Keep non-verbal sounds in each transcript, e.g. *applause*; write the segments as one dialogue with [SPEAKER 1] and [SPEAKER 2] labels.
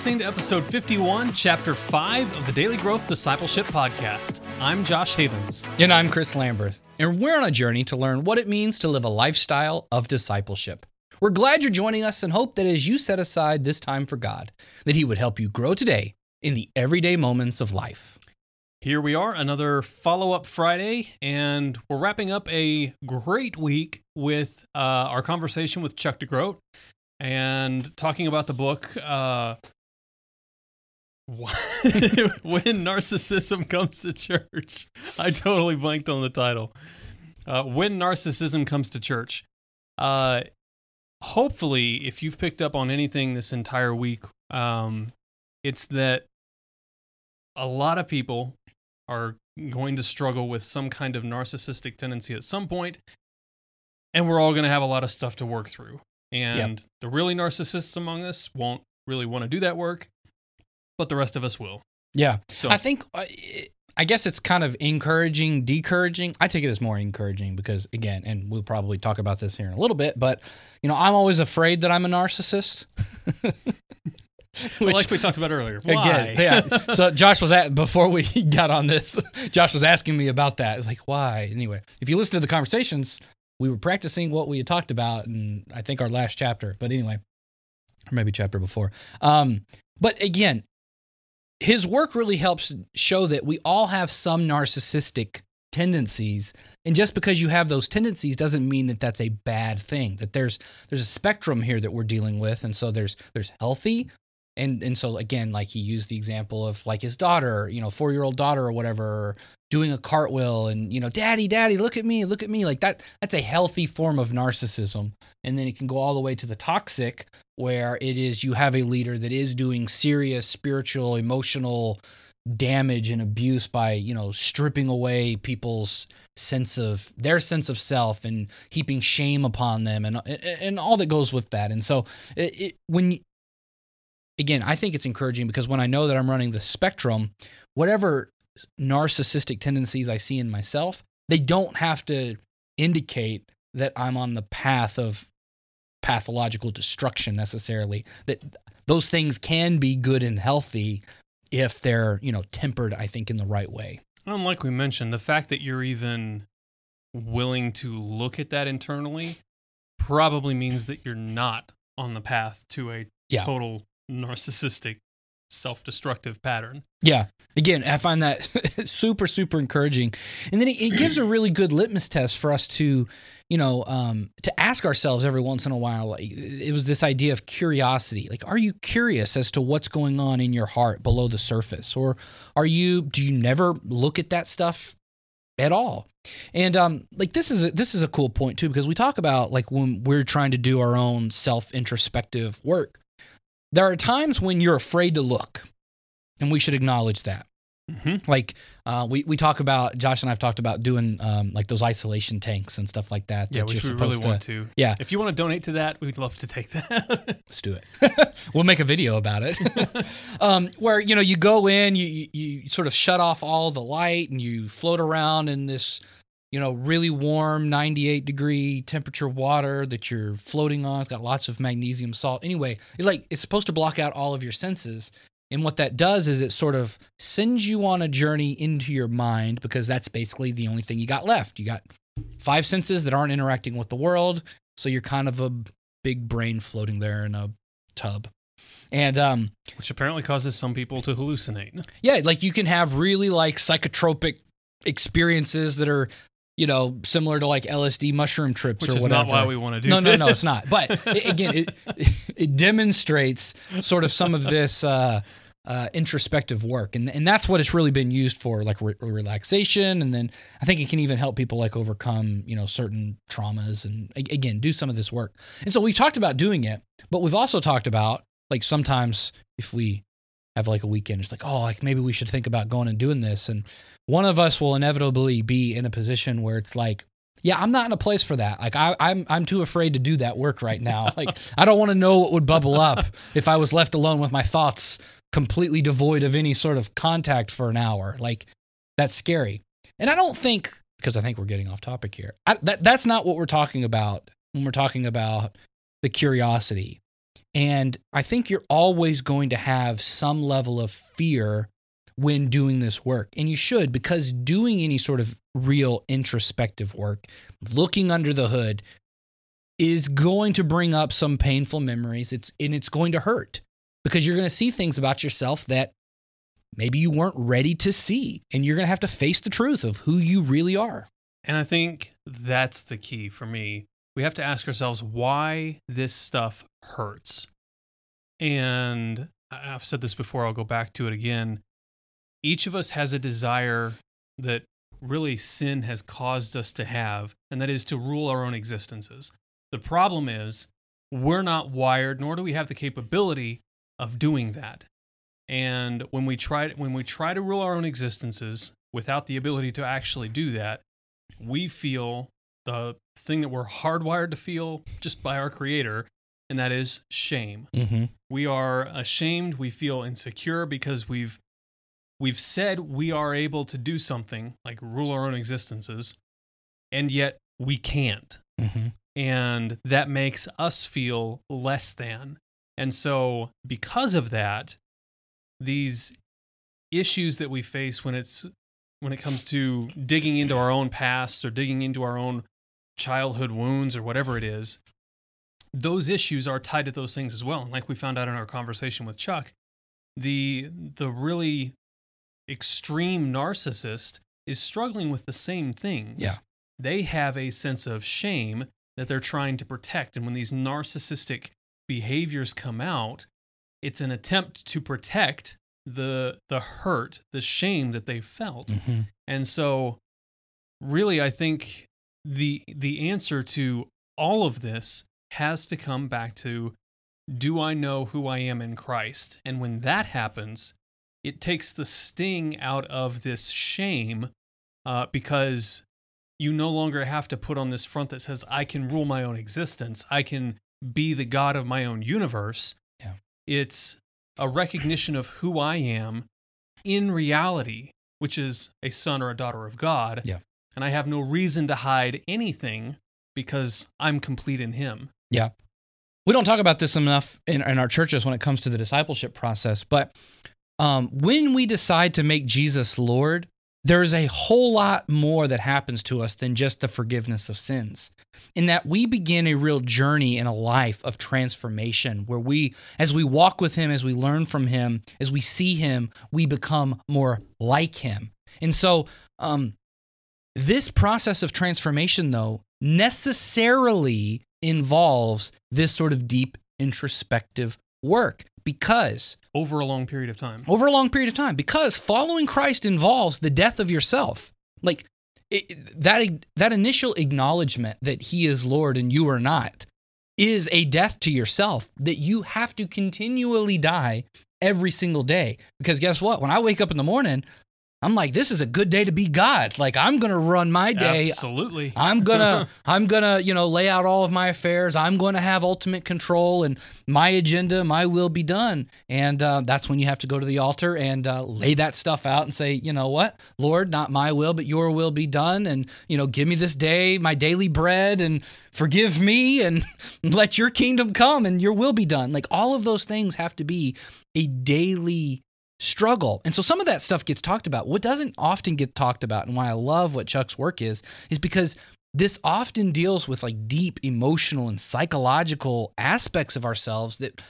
[SPEAKER 1] listening to episode 51, chapter 5 of the Daily Growth Discipleship Podcast. I'm Josh Havens.
[SPEAKER 2] And I'm Chris Lamberth. And we're on a journey to learn what it means to live a lifestyle of discipleship. We're glad you're joining us and hope that as you set aside this time for God, that He would help you grow today in the everyday moments of life.
[SPEAKER 1] Here we are, another follow up Friday, and we're wrapping up a great week with uh, our conversation with Chuck DeGroat and talking about the book uh, *laughs* When Narcissism Comes to Church. I totally blanked on the title. Uh, when Narcissism Comes to Church. Uh, hopefully, if you've picked up on anything this entire week, um, it's that a lot of people are going to struggle with some kind of narcissistic tendency at some point, and we're all going to have a lot of stuff to work through. And yep. the really narcissists among us won't really want to do that work, but the rest of us will.
[SPEAKER 2] Yeah. So I think uh, I guess it's kind of encouraging, discouraging. I take it as more encouraging because again, and we'll probably talk about this here in a little bit, but you know, I'm always afraid that I'm a narcissist. *laughs*
[SPEAKER 1] Which, like we talked about earlier. *laughs* Why? Again,
[SPEAKER 2] yeah. *laughs* So Josh was at before we got on this. Josh was asking me about that. It's like why? Anyway, if you listen to the conversations, we were practicing what we had talked about, and I think our last chapter. But anyway, or maybe chapter before. Um, but again, his work really helps show that we all have some narcissistic tendencies and just because you have those tendencies doesn't mean that that's a bad thing that there's there's a spectrum here that we're dealing with and so there's there's healthy and and so again like he used the example of like his daughter you know four year old daughter or whatever doing a cartwheel and you know daddy daddy look at me look at me like that that's a healthy form of narcissism and then it can go all the way to the toxic where it is you have a leader that is doing serious spiritual emotional damage and abuse by you know stripping away people's sense of their sense of self and heaping shame upon them and and all that goes with that. And so it, it, when again, I think it's encouraging because when I know that I'm running the spectrum, whatever narcissistic tendencies I see in myself, they don't have to indicate that I'm on the path of pathological destruction necessarily. That those things can be good and healthy if they're, you know, tempered, I think, in the right way.
[SPEAKER 1] And like we mentioned, the fact that you're even willing to look at that internally probably means that you're not on the path to a yeah. total narcissistic self-destructive pattern.
[SPEAKER 2] Yeah. Again, I find that *laughs* super super encouraging. And then it, it, gives a really good litmus test for us to, you know, um, to ask ourselves every once in a while. It was this idea of curiosity. Like, are you curious as to what's going on in your heart below the surface, or are you? Do you never look at that stuff at all? And um, like this is a, this is a cool point too because we talk about like when we're trying to do our own self introspective work there are times when you're afraid to look, and we should acknowledge that. Mm-hmm. Like uh, we we talk about Josh and I've talked about doing um, like those isolation tanks and stuff like that.
[SPEAKER 1] Yeah, that which we really to, want to.
[SPEAKER 2] Yeah,
[SPEAKER 1] if you want to donate to that, we'd love to take that. *laughs*
[SPEAKER 2] Let's do it. *laughs* we'll make a video about it. *laughs* um, where you know you go in, you, you you sort of shut off all the light, and you float around in this you know, really warm 98 degree temperature water that you're floating on. It's got lots of magnesium salt. Anyway, it like it's supposed to block out all of your senses. And what that does is it sort of sends you on a journey into your mind because that's basically the only thing you got left. You got five senses that aren't interacting with the world. So you're kind of a big brain floating there in a tub. And um
[SPEAKER 1] which apparently causes some people to hallucinate.
[SPEAKER 2] Yeah, like you can have really like psychotropic experiences that are you know, similar to like LSD mushroom trips
[SPEAKER 1] Which
[SPEAKER 2] or whatever.
[SPEAKER 1] Which is not why we want to do.
[SPEAKER 2] No,
[SPEAKER 1] this.
[SPEAKER 2] no, no, it's not. But *laughs* it, again, it it demonstrates sort of some of this uh, uh, introspective work, and and that's what it's really been used for, like re- relaxation, and then I think it can even help people like overcome you know certain traumas, and again do some of this work. And so we've talked about doing it, but we've also talked about like sometimes if we have like a weekend, it's like oh, like maybe we should think about going and doing this, and one of us will inevitably be in a position where it's like, yeah, I'm not in a place for that. Like I, I'm, I'm too afraid to do that work right now. *laughs* Like I don't want to know what would bubble up if I was left alone with my thoughts completely devoid of any sort of contact for an hour. Like that's scary. And I don't think because I think we're getting off topic here. I, that that's not what we're talking about when we're talking about the curiosity. And I think you're always going to have some level of fear when doing this work. And you should, because doing any sort of real introspective work, looking under the hood, is going to bring up some painful memories. It's and it's going to hurt because you're going to see things about yourself that maybe you weren't ready to see. And you're going to have to face the truth of who you really are.
[SPEAKER 1] And I think that's the key for me. We have to ask ourselves why this stuff hurts. And I've said this before, I'll go back to it again. Each of us has a desire that really sin has caused us to have, and that is to rule our own existences. The problem is, we're not wired, nor do we have the capability of doing that. And when we try when we try to rule our own existences without the ability to actually do that, we feel the thing that we're hardwired to feel just by our creator, and that is shame.
[SPEAKER 2] Mm-hmm.
[SPEAKER 1] We are ashamed, we feel insecure because we've we've said we are able to do something like rule our own existences, and yet we can't.
[SPEAKER 2] Mm-hmm.
[SPEAKER 1] And that makes us feel less than. And so because of that, these issues that we face when it's when it comes to digging into our own past or digging into our own childhood wounds or whatever it is, those issues are tied to those things as well. And like we found out in our conversation with Chuck, the the really extreme narcissist is struggling with the same things.
[SPEAKER 2] Yeah.
[SPEAKER 1] They have a sense of shame that they're trying to protect. And when these narcissistic behaviors come out, it's an attempt to protect the the hurt, the shame that they felt.
[SPEAKER 2] Mm-hmm.
[SPEAKER 1] And so really I think the the answer to all of this has to come back to do I know who I am in Christ? And when that happens, it takes the sting out of this shame uh, because you no longer have to put on this front that says, I can rule my own existence. I can be the God of my own universe.
[SPEAKER 2] Yeah.
[SPEAKER 1] It's a recognition of who I am in reality, which is a son or a daughter of God.
[SPEAKER 2] Yeah.
[SPEAKER 1] And I have no reason to hide anything because I'm complete in Him.
[SPEAKER 2] Yeah. We don't talk about this enough in, in our churches when it comes to the discipleship process, but um, when we decide to make Jesus Lord, there's a whole lot more that happens to us than just the forgiveness of sins. In that we begin a real journey in a life of transformation where we, as we walk with Him, as we learn from Him, as we see Him, we become more like Him. And so, um, this process of transformation, though, necessarily involves this sort of deep introspective work because
[SPEAKER 1] Over a long period of time.
[SPEAKER 2] over a long period of time because following Christ involves the death of yourself. Like it, that that initial acknowledgement that he is Lord and you are not is a death to yourself that you have to continually die every single day. Because guess what? When I wake up in the morning, I'm like this is a good day to be God. Like I'm going to run my day
[SPEAKER 1] Absolutely.
[SPEAKER 2] I'm gonna *laughs* I'm gonna you know lay out all of my affairs. I'm going to have ultimate control and my agenda, my will be done. And uh, that's when you have to go to the altar and uh, lay that stuff out and say, you know what, Lord, not my will, but Your will be done. And you know, give me this day my daily bread and forgive me and *laughs* let Your kingdom come and Your will be done. Like all of those things have to be a daily struggle. And so some of that stuff gets talked about. What doesn't often get talked about and why I love what Chuck's work is is because this often deals with like deep emotional and psychological aspects of ourselves that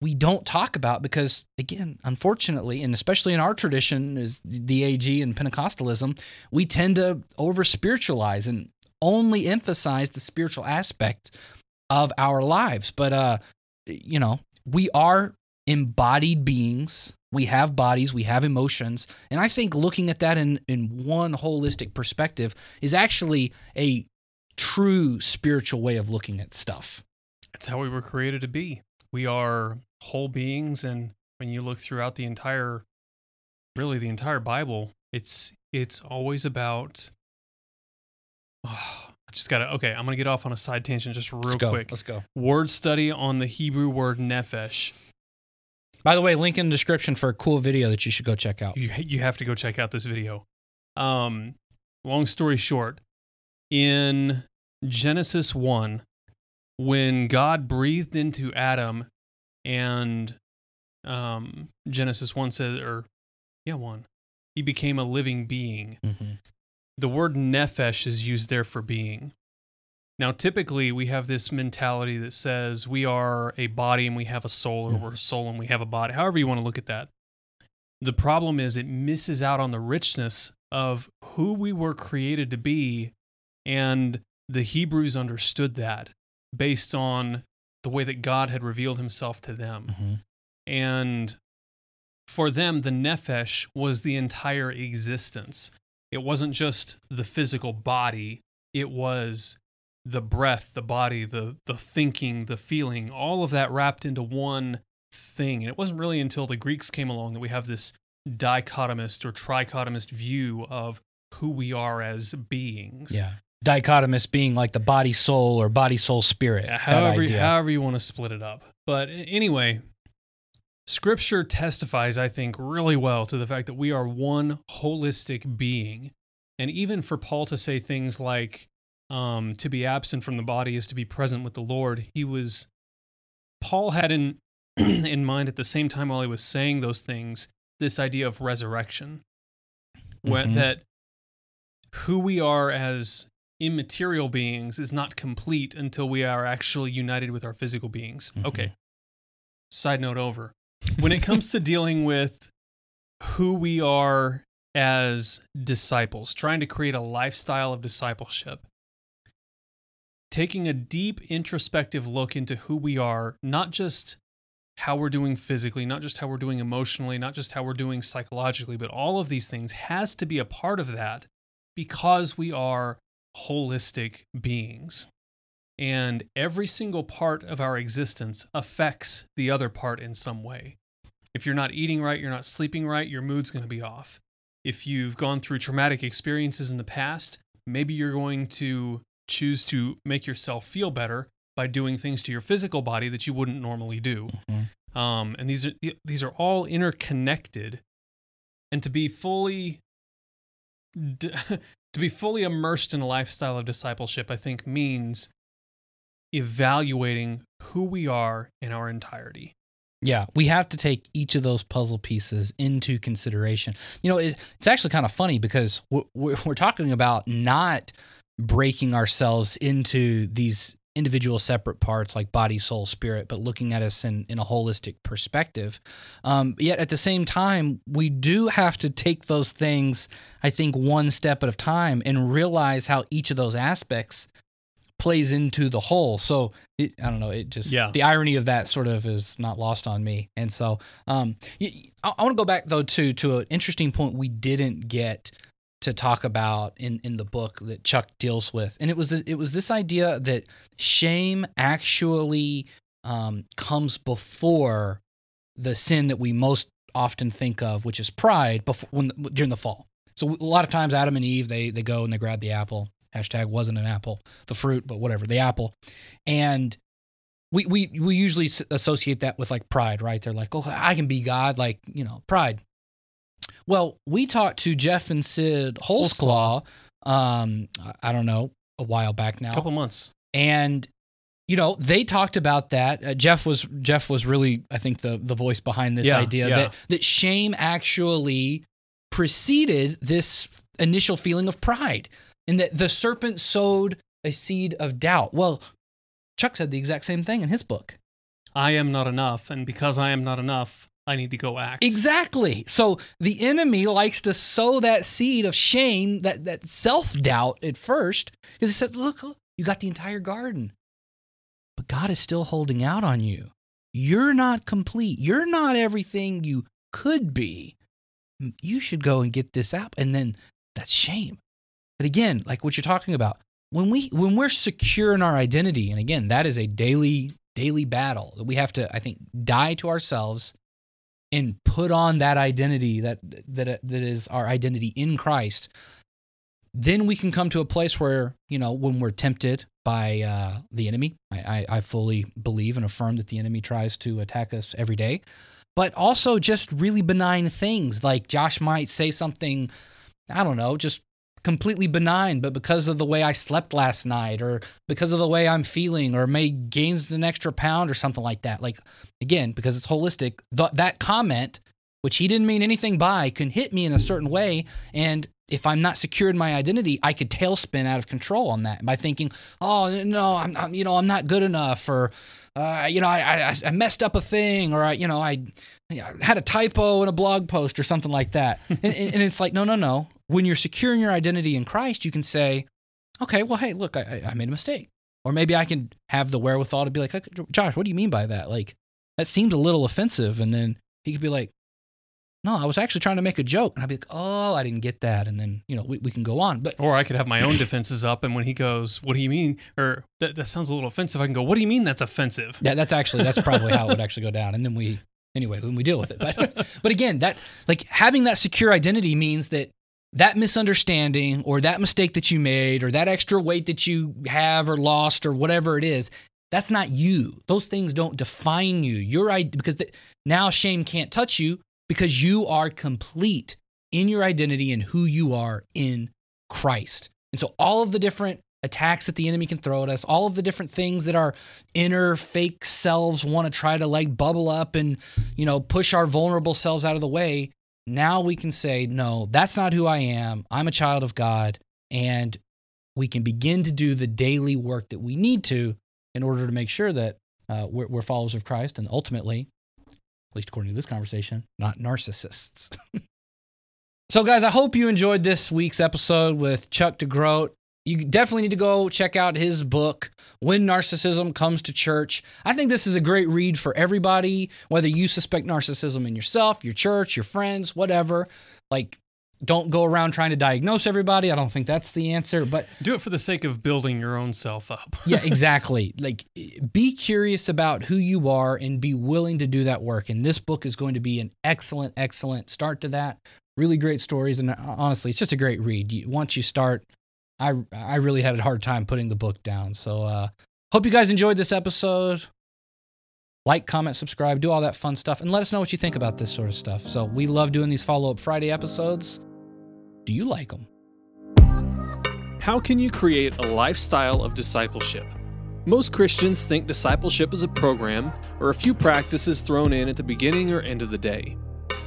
[SPEAKER 2] we don't talk about because again, unfortunately, and especially in our tradition as the AG and Pentecostalism, we tend to over spiritualize and only emphasize the spiritual aspect of our lives. But uh you know, we are embodied beings we have bodies, we have emotions. And I think looking at that in, in one holistic perspective is actually a true spiritual way of looking at stuff.
[SPEAKER 1] That's how we were created to be. We are whole beings, and when you look throughout the entire, really the entire Bible, it's it's always about. *sighs* I just gotta okay. I'm gonna get off on a side tangent just real
[SPEAKER 2] Let's
[SPEAKER 1] quick.
[SPEAKER 2] Let's go.
[SPEAKER 1] Word study on the Hebrew word nefesh.
[SPEAKER 2] By the way, link in the description for a cool video that you should go check out.
[SPEAKER 1] You you have to go check out this video. Um, long story short, in Genesis one, when God breathed into Adam and um, Genesis one says, or yeah, one, he became a living being.
[SPEAKER 2] Mm-hmm.
[SPEAKER 1] The word nephesh is used there for being. Now, typically, we have this mentality that says we are a body and we have a soul, or we're a soul and we have a body, however you want to look at that. The problem is it misses out on the richness of who we were created to be. And the Hebrews understood that based on the way that God had revealed himself to them.
[SPEAKER 2] Mm-hmm.
[SPEAKER 1] And for them, the nephesh was the entire existence. It wasn't just the physical body, it was the breath, the body, the, the thinking, the feeling, all of that wrapped into one thing. And it wasn't really until the Greeks came along that we have this dichotomist or trichotomist view of who we are as beings.
[SPEAKER 2] Yeah. Dichotomous being like the body soul or body soul spirit.
[SPEAKER 1] Yeah, however, however you want to split it up. But anyway, scripture testifies, I think, really well to the fact that we are one holistic being. And even for Paul to say things like, um, to be absent from the body is to be present with the Lord, he was, Paul had in, *clears throat* in mind at the same time while he was saying those things, this idea of resurrection. When,
[SPEAKER 2] Mhm.
[SPEAKER 1] that who we are as immaterial beings is not complete until we are actually united with our physical beings.
[SPEAKER 2] Mhm.
[SPEAKER 1] Okay. Side note over. When it comes to dealing with who we are as disciples, trying to create a lifestyle of discipleship, taking a deep introspective look into who we are, not just how we're doing physically, not just how we're doing emotionally, not just how we're doing psychologically, but all of these things has to be a part of that because we are holistic beings. And every single part of our existence affects the other part in some way. If you're not eating right, you're not sleeping right, your mood's going to be off. If you've gone through traumatic experiences in the past, maybe you're going to choose to make yourself feel better by doing things to your physical body that you wouldn't normally do.
[SPEAKER 2] Mhm.
[SPEAKER 1] Um, and these are these are all interconnected. And to be fully *laughs* to be fully immersed in a lifestyle of discipleship, I think means evaluating who we are in our entirety.
[SPEAKER 2] Yeah, we have to take each of those puzzle pieces into consideration. You know, it, it's actually kind of funny because we're we're talking about not breaking ourselves into these individual separate parts like body, soul, spirit, but looking at us in, in a holistic perspective. Um, yet at the same time, we do have to take those things, I think, one step at a time and realize how each of those aspects plays into the whole. So it, I don't know. It just
[SPEAKER 1] Yeah.
[SPEAKER 2] the irony of that sort of is not lost on me. And so um, I, I want to go back though to to an interesting point we didn't get to talk about in in the book that Chuck deals with, and it was it was this idea that shame actually um, comes before the sin that we most often think of, which is pride, before when during the fall. So a lot of times, Adam and Eve they they go and they grab the apple. Hashtag wasn't an apple, the fruit, but whatever, the apple, and we we we usually associate that with like pride, right? They're like, oh, I can be God, like you know, pride. Well, we talked to Geoff and Cyd Holsclaw, um, I- don't know, a while back now,
[SPEAKER 1] A couple months.
[SPEAKER 2] and you know they talked about that. Uh, Geoff was Geoff was really, I think, the the voice behind this
[SPEAKER 1] Yeah,
[SPEAKER 2] idea
[SPEAKER 1] yeah.
[SPEAKER 2] that that shame actually preceded this initial feeling of pride, and that the serpent sowed a seed of doubt. Well, Chuck said the exact same thing in his book.
[SPEAKER 1] I am not enough, and because I am not enough, I need to go act.
[SPEAKER 2] Exactly. So the enemy likes to sow that seed of shame, that that self doubt at first, because he said, "Look, look, you got the entire garden, but God is still holding out on you. You're not complete. You're not everything you could be. You should go and get this out." And then that's shame. But again, like what you're talking about, when we when we're secure in our identity, and again, that is a daily daily battle that we have to, I think, die to ourselves and put on that identity that that that is our identity in Christ, then we can come to a place where you know when we're tempted by uh, the enemy. I, I, I fully believe and affirm that the enemy tries to attack us every day, but also just really benign things like Josh might say something. I don't know, just completely benign, but because of the way I slept last night or because of the way I'm feeling or may gains an extra pound or something like that. Like, again, because it's holistic, th- that comment, which he didn't mean anything by, can hit me in a certain way. And if I'm not secure in my identity, I could tailspin out of control on that by thinking, oh, no, I'm, I'm you know, I'm not good enough or, uh, you know, I, I, I messed up a thing or, I, you know, I, I had a typo in a blog post or something like that. *laughs* and, and it's like, no, no, no when you're securing your identity in Christ, you can say, okay, well, hey, look, I, I made a mistake. Or maybe I can have the wherewithal to be like, Josh, what do you mean by that? Like, that seems a little offensive. And then he could be like, no, I was actually trying to make a joke. And I'd be like, oh, I didn't get that. And then, you know, we, we can go on. But
[SPEAKER 1] Or I could have my own defenses up. And when he goes, what do you mean? Or that, that sounds a little offensive. I can go, what do you mean that's offensive?
[SPEAKER 2] Yeah, that's actually, that's probably how it would actually go down. And then we, anyway, when we deal with it. But, *laughs* but again, that like having that secure identity means that that misunderstanding or that mistake that you made or that extra weight that you have or lost or whatever it is, that's not you. Those things don't define you. Your because the, now shame can't touch you because you are complete in your identity and who you are in Christ. And so all of the different attacks that the enemy can throw at us, all of the different things that our inner fake selves want to try to like bubble up and, you know, push our vulnerable selves out of the way, now we can say, no, that's not who I am. I'm a child of God. And we can begin to do the daily work that we need to in order to make sure that uh, we're, we're followers of Christ and ultimately, at least according to this conversation, not narcissists. *laughs* so, guys, I hope you enjoyed this week's episode with Chuck DeGroat you definitely need to go check out his book, When Narcissism Comes to Church. I think this is a great read for everybody, whether you suspect narcissism in yourself, your church, your friends, whatever. Like, don't go around trying to diagnose everybody. I don't think that's the answer, but
[SPEAKER 1] do it for the sake of building your own self up. *laughs*
[SPEAKER 2] yeah, *laughs* exactly. Like be curious about who you are and be willing to do that work. And this book is going to be an excellent excellent start to that. Really great stories and uh, honestly, it's just a great read. Once you start I I really had a hard time putting the book down. So uh, hope you guys enjoyed this episode. Like, comment, subscribe, do all that fun stuff, and let us know what you think about this sort of stuff. So we love doing these follow up Friday episodes. Do you like them?
[SPEAKER 1] How can you create a lifestyle of discipleship? Most Christians think discipleship is a program or a few practices thrown in at the beginning or end of the day.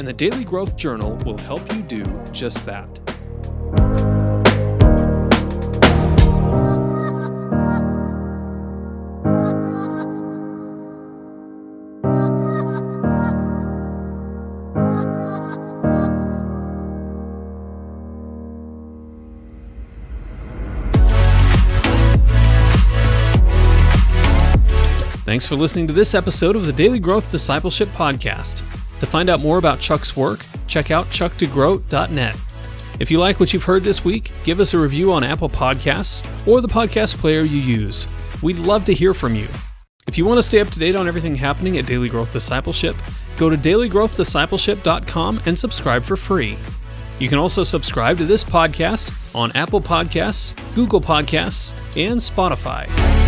[SPEAKER 1] and the Daily Growth Journal will help you do just that. Thanks for listening to this episode of the Daily Growth Discipleship Podcast. To find out more about Chuck's work, check out chuckdegroat.net. If you like what you've heard this week, give us a review on Apple Podcasts or the podcast player you use. We'd love to hear from you. If you want to stay up to date on everything happening at Daily Growth Discipleship, go to dailygrowthdiscipleship.com and subscribe for free. You can also subscribe to this podcast on Apple Podcasts, Google Podcasts, and Spotify.